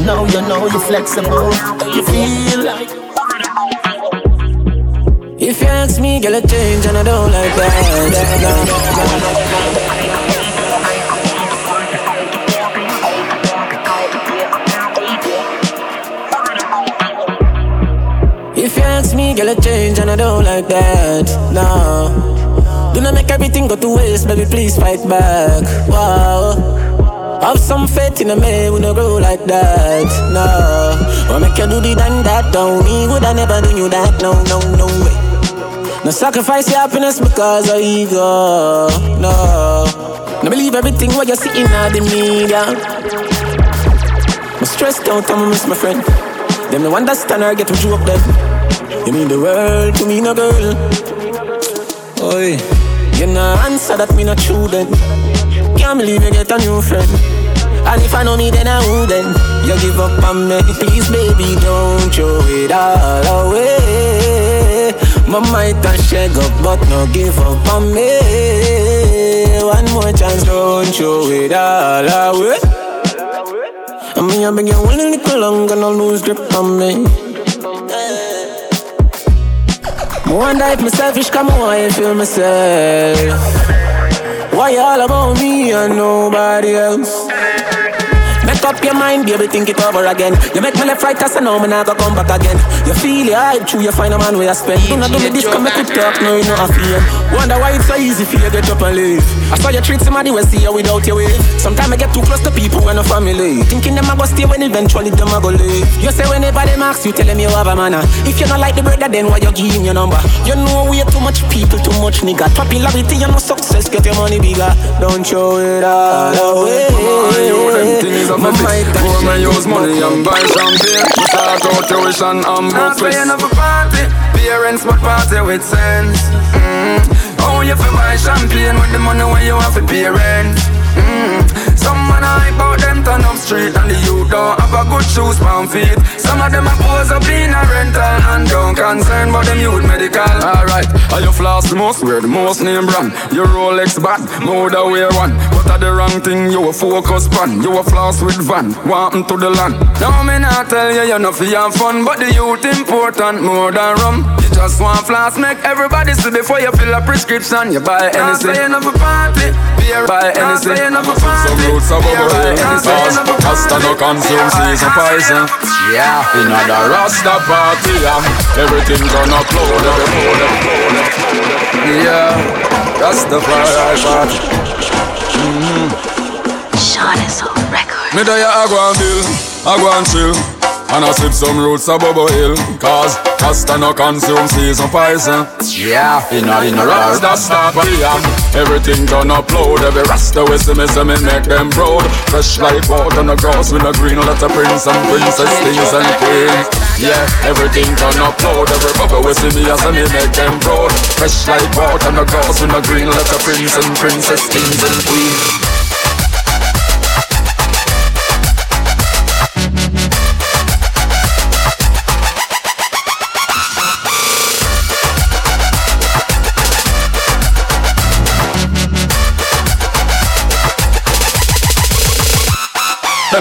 Now you know you're flexible. You feel like. If you ask me, girl, a change and I don't like that. Girl, a change and I don't like that. No. Do not make everything go to waste, baby, please fight back. Wow. Have some faith in a man, we no grow like that. No. Or make you do the done that, don't me, would I never do you that? No, no, no way. No sacrifice your happiness because of ego. No. No believe everything what you see in the media. I'm stressed out, I'm miss my friend. Them no understand or get to joke them. You mean the world to me, no girl. Oi, you no answer that me not true then. Can't believe you get a new friend. And if I know me, then I wouldn't. You give up on me, please, baby, don't throw it all away. My might and shake up, but no give up on me. One more chance, don't throw it all away. I mean, I've you, getting a little longer, no lose grip on me. Wonder if me selfish, come on, I feel myself. Why you all about me and nobody else? Make up your mind, baby, think it over again. You make me left right, I know me not go come back again. You feel it hype, true, you find a man where you spend. Do not do me this, come make it talk, no, you know I feel. Wonder why it's so easy for you to get up and leave. I saw you treat somebody when see you without your way. Sometimes I get too close to people and no family. Thinking them I go stay when eventually them I go leave. You say whenever they ask you, tell them you have a manner. Ah. If you not like the brother, then why you give him your number? You know we are too much people, too much nigga. Popularity, you know success, get your money bigger. Don't show it all away dick Pour me use money and buy champagne. We start out tuition and book fees Not paying party. Parents but party with sense. Mm. Oh, you fi buy champagne with the money when you have to pay rent. Mm. Some man hype out them turn up straight And the youth don't have a good shoes on feet. Some of them a pose up in a rental And don't concern about them youth medical. Alright, are you floss the most? Wear the most name brand. Your Rolex bad, more than wear one. But are the wrong thing you a focus pan. You a floss with van, wanting to the land. Now me not tell you you're not for your fun But the youth important more than rum. You just want floss, make everybody see before you fill a prescription. You buy anything. Not saying a party, beer, buy anything Some roots are bubble Cause Rasta no consume season poison Yeah, in the Rasta party um, Everything gonna upload Yeah, Rastafari party mm-hmm. Sean is on record Me there I go and bill, I go and chill and I sip some roots of Bubble Hill Cause Rasta no consume season poison eh? Yeah, in a in a Rasta stop. Everything done upload Every Rasta we see me see me make them proud. Fresh like water on the grass with a green Let a prince and princess, kings and queens. Yeah, everything done upload Every bubble see me I see me make them proud. Fresh like water on the grass with a green Let a prince and princess, kings and queens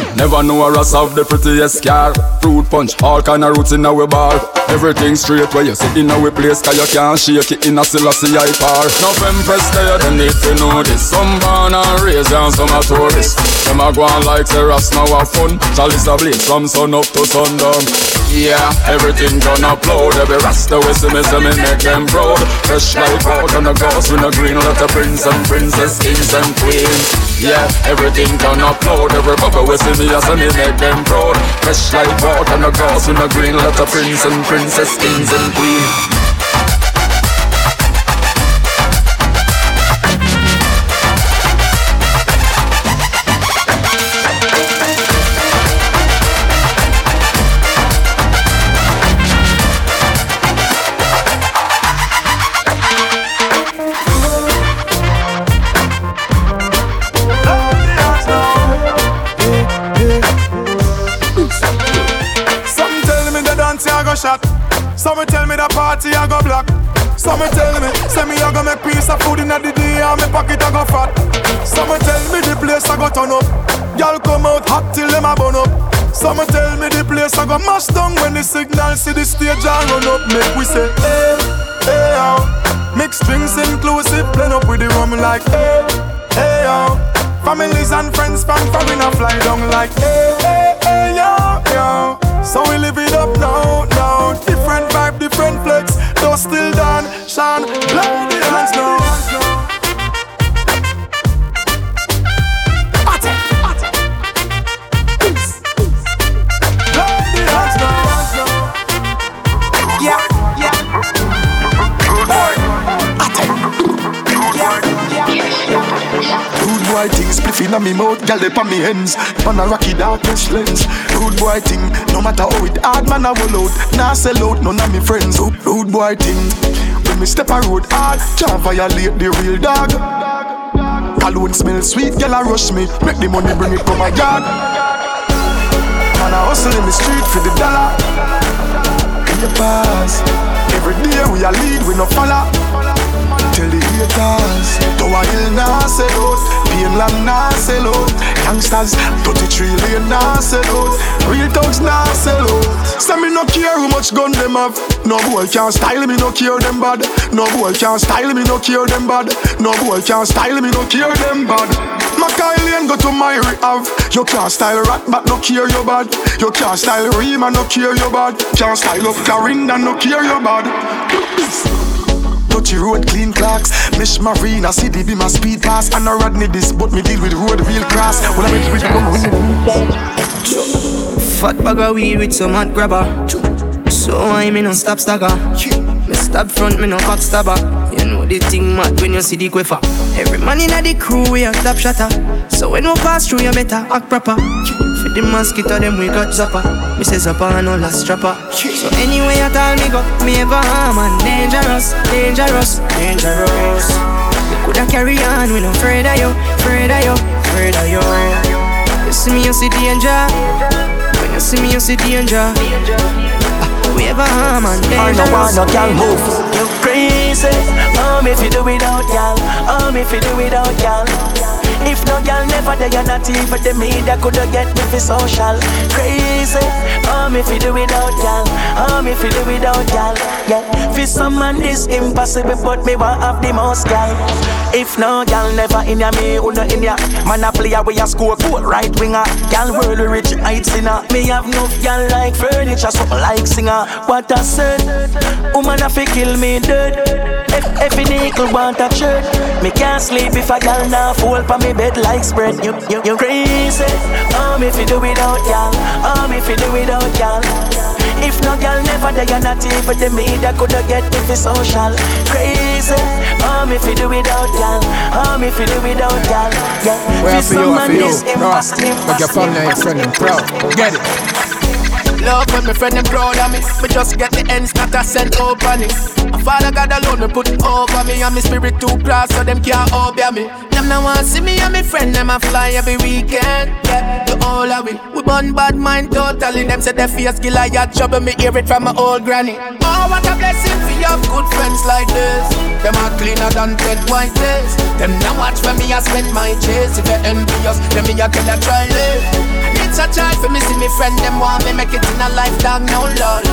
Them never know a Ross of the prettiest car. Fruit punch, all kind of roots in our bar. Everything straight where you sit in our place, cause you can't shake it in a Selassie I par. No empress there, they need to know this. Some born and raised and some are tourists. Them a go on like Ross now have fun. Chalice a blaze from sun up to sundown. Yeah, everything done upload. Every rasta me, see me make them proud. Fresh like out on the grass with a green lot of prince and princess, kings and queens. Yeah, everything done upload. Every bubble we see me, I see me make them proud. Fresh like water on the grass with a green lot of prince and princess, kings and queens. Some tell me, say me I go make piece of food in the day and me pocket I go fat. Some tell me the place I go turn up. Y'all come out hot till them a burn up. Some tell me the place I go mash down when the signal see the stage I run up. Make we say, hey, hey, oh. Mix drinks inclusive, blend up with the rum like, hey, hey, oh. Families and friends from foreign a fly down like, hey, hey, hey, yo, yo. So we live it up now, now. Different vibe, different flex action. Play the dance now. boy thing Spliff inna me mouth, gal dey pa me hands On a rocky darkish, lens. Rude boy thing, no matter how it hard Man I roll out, nah sell out None of me friends. Rude boy thing. When me step a road hard, can't violate the real dog. Alone smell sweet, girl a rush me. Make the money bring it come my yard. Man I hustle in the street for the dollar. In the past, every day we a lead, we no follow. Tell the haters Tower Hill nah sell out Painland nah sell out. Youngsters 33 lane nah sell out. Real thugs nah sell out. Say me no care how much gun them have. No boy can style me no care them bad. No boy can style me no care them bad. No boy can style me no care them bad. Mackay Lane go to my have You can't style rat but no care your bad. You can't style Rima no care your bad. Can't style up Clarinda no care your bad Touchy road, clean clocks. Mesh Marina, city be my speed pass. I Rodney this, but me deal with road real class. When I make with Fat bag of weed with some hot grabber. So I me no stop stagger. Me stab front, me no back stabber. You know the thing mad when you see the quiffer. Every man in the crew we a top shatter. So when we pass through, you better act proper. The mosquito, them we got zapper. Me say zapper no last strapper. So anyway, I tell me go, me ever harm and dangerous, dangerous, dangerous. You coulda carry on, we no afraid of you, afraid of you, afraid of you. You see me, you see danger. When you see me, you see danger. Ah, We ever harm and I no want no girl move. You crazy? Oh, me you do without girl. Oh, me fi do without girl. If no girl never there, you're not even the media coulda get me fi social. Crazy? Oh, me fi do without girl. Oh, me fi do without girl. Yeah, fi some man this impossible, but me want have the most girl. If no girl never in ya, me no in ya. Man a player we a score goal right winger. Girl world rich heights in her. Me have no girl like furniture, something like singer. What I said, woman a fi kill me dead. If every nickel want a shirt, me can't sleep if a girl now fall pa me bed like spread. You you you crazy? Oh me fi do without girl. Oh me fi do without girl. If no girl never there, you're not even the media coulda get me fi social. Crazy? Oh me fi do without girl. Oh me fi do without girl. Yeah. Where Fi for you, for you. No, impossible, make your family and your friend them proud. Get it. Love when my friend them proud of me. Me just get the ends that I sent over me. My father God alone me put it over me, and my spirit too proud so them can't obey me. Them now want see me and my friend them a fly every weekend. Yeah, the all of we we burn bad mind totally. Them say they face Goliath trouble me hear it from my old granny. Oh what a blessing for you have good friends like this. Them are cleaner than dead white days. Them now watch when me I spend my chase. If you envious, then me I tell you try live. A joy for me see me friend them want me make it in a life dog no lord.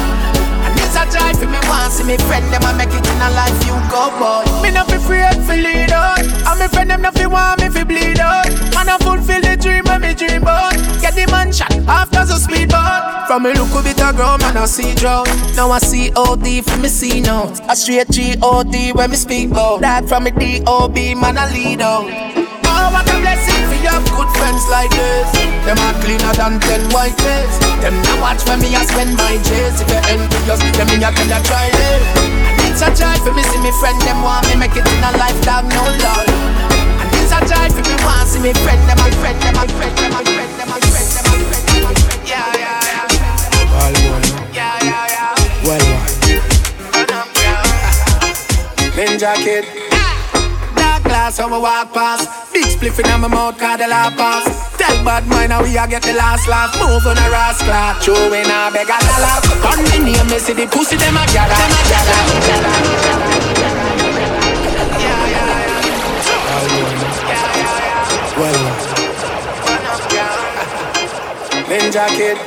And it's a joy for me want see me friend them and make it in a life you go boy. Me no be afraid for lead out. And me friend them no fi want me fi bleed out. Man I fulfill the dream when me dream about. Get the man shot after the speedboat. From me look a bit of ground man I see drown. Now I see OD for me see now. A straight G-O-D when me speak about. That from me D-O-B man I lead out. Oh, what a blessing for you have good friends like this. Them are cleaner than ten white days. Them now watch when me I spend my days. If you're envious, them me I tell you try it. And it's a joy for me see me friend them want me make it in a life dog no lord. And it's a joy for me want see me friend them my friend them my friend them my friend them my friend them my friend them my friend. Yeah yeah yeah. Well, Yeah yeah yeah. well, um, well. Ninja kid. Glass how we walk past. Big spliff in my mouth, cause the law pass. Tell bad mind how we a get the last laugh. Move on a rascal. Chewing a beg a dollar. On me name, me see the pussy, them a gather. Them a gather. Well. Ninja kid.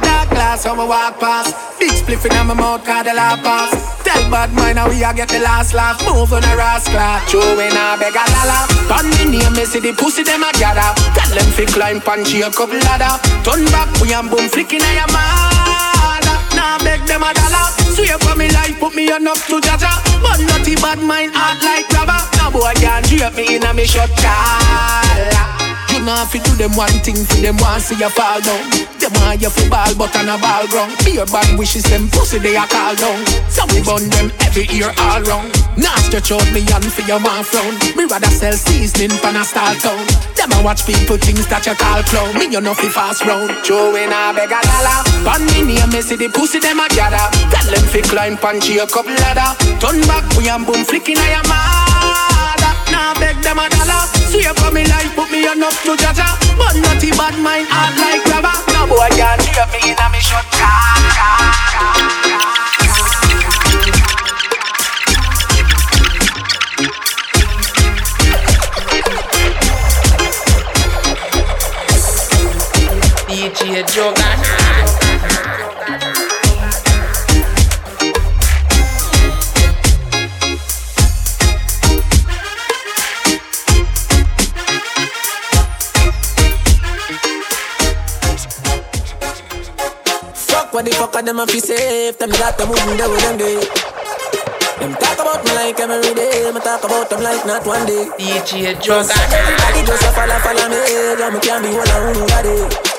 Dark glass how we walk past. Big spliff in my mouth, cause the law pass. Tell bad mind how we a get the last laugh. Move on a rascal. Chewing a beg a dollar. On me name, me see the pussy, them a gather. Tell them fi climb punchy a couple ladder. Turn back, we am boom flicking a your mother. Now beg them a dollar. Swear for me life, put me on up to Jaja. But naughty bad mind, heart like rubber. Now boy can't drape me in a me shot collar. You know fi do them one thing, fi them want see you fall down. Them want want you football, but on a ball ground. Be your bad wishes, them pussy they a call down. So we bun them every year all round. Now stretch out me hand for your man frown. Me rather sell seasoning pan a stall town. Them a watch people things that you call clown. Me you know fi fast round. Joe in a beg a dollar. Pan me name, me see the pussy them a gather. Tell them fi climb pan a couple ladder. Turn back, we and boom flicking a your mother. Now beg them a dollar. You for me life, put me on up to jaja. But not bad mind, hard like grabber. No boy can't hear me in a me shot. DJ Juggernaut Fuck what the fuck are them a fi safe Them that them wouldn't do with them day. Them talk about me like every day. Me talk about them like not one day. DJ Just Everybody just a follow follow me. Yeah, me can't be one on nobody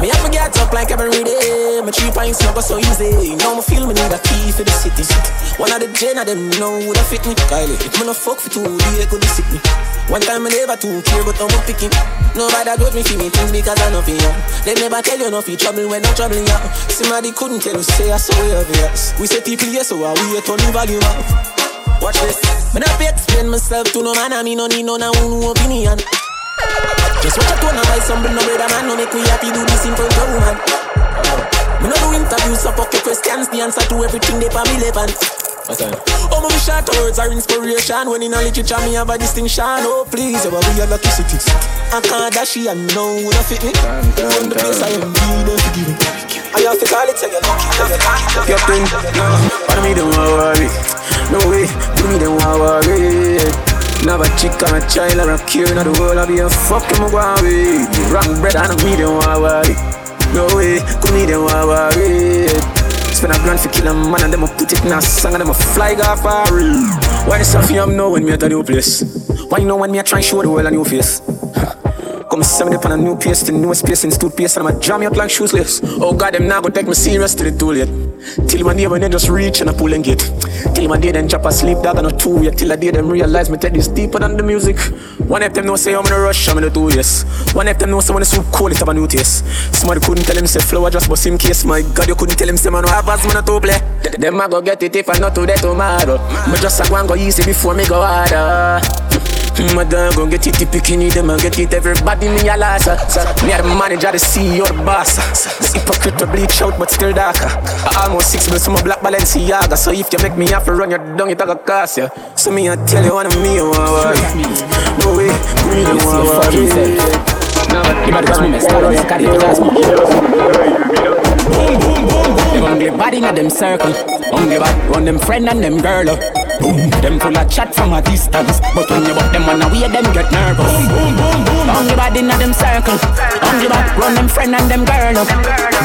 me have to get up like every day. My three pints not go so easy. Now me feel me need a key for the city. One of the gen of them know would have fit me. Kylie, if me no fuck for two days, could sick me. One time I never too care, but I'm picking. Nobody got me for me things because I know for you. They never tell you nothing trouble when I'm troubling you. Somebody couldn't tell you say I saw you obvious. We say people yes, so I wait on the value. Watch this. Me not be explain myself to no man, I mean no need no no opinion. Just watch a tone and buy some no better man. No make we happy do this in front of woman. Me no do interviews so fuck your questions. The answer to everything they for me relevant. Oh, my short words are inspiration. When in a literature me have a distinction. Oh, please, yeah, we are lucky cities I can't dash and know who don't fit me. From the place I am, be there to give me. I have to call it, say you're lucky Captain, no, follow me, don't worry. No way, do me, don't worry Never chick or a child or a cure Not the world I'll be a fucking Mugwawi Wrong bread and me don't worry? No way, could me don't worry? Spend a grand for kill a man and them a put it in a song and them a fly off a reel. Why the stuff you know when me at a new place? Why you know when me a try show the world a new face? Send me up on a new pace, the newest place in toothpaste and I'ma jam up like shoeless. Oh god, them now go take me serious to the too late. Till my day when they just reach and I pull and get. Till my day then drop asleep, dog on a two way. Till I day them realize me take this deeper than the music. One of them know say I'm in a rush, I'm in a two years. One of them know say when the soup cold, it's a new taste. Somebody couldn't tell him say flow, I just bust him case. My god, you couldn't tell him say man, no have as man to play. Them I go get it if I not today tomorrow. Me just a go and go easy before me go harder. Mm, my dog gon' get it, the bikini, them I get it, everybody me a loss Me a the manager, the CEO, the boss The hypocrite to bleach out, but still darker I Almost six months, my black Balenciaga. So if you make me have to run your down, it a cost you So me I tell you one of me, want worry No way, me want worry You better just me mess, tell them you carry it as Boom, boom, boom, boom Them ugly body in them circle. Ugly bad, run them friend and them girl up Boom, them full of chat from a distance But when you butt them on the way, them get nervous Boom, boom, boom, boom Ugly body in them circle Ugly bad, run them friend and them girl up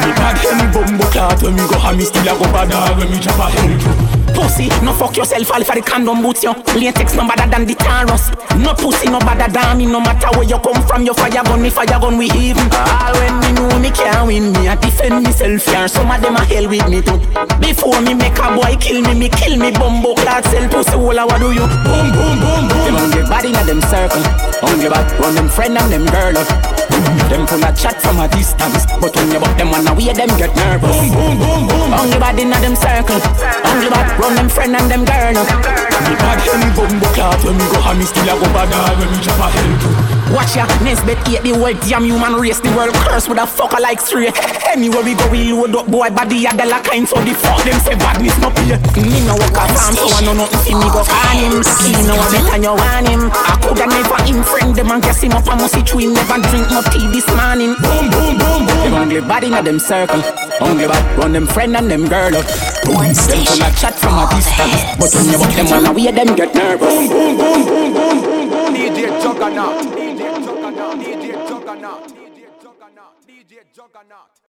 Me bad hem bumbo clat When me go ham, me still a go bad When me chop a hem Pussy, no fuck yourself, all for the condom boots yo. Latex no better than the Taurus. No pussy no better than me No matter where you come from, your fire gun, me fire gun, we even. All when me know me can't win Me I defend myself here, some of them a hell with me too. Before me make a boy kill me, me kill me bumbo clat Sell pussy, all what do you? Boom, boom, boom, boom. Them hungry body in them circle. Hungry bad, run them friend and them girl up Them full of chat from a distance. But when you butt them on the way, them get nervous. Boom, boom, boom, boom. Hungry body in them circle. On Hungry bad, run them friend and them girl up Me bad hem bumbo clat When me go ham, me still a go bad dog When me chop a hem too Watch ya, Nesbet eat the world damn human race The world curse with a fucker like straight Anywhere we go we load up boy body a dollar kind So the fuck them say badness no pay. Me no work a farm so I know nothing see me go find him. He know a better you want him. I coulda never him friend them and guess him up and must see tree Never drink no tea this morning. Boom boom boom boom. Them ugly body in them circle. Ugly bad run them friend and them girl up. Them full of chat from a distance But when you buck them on the way them get nervous. Boom boom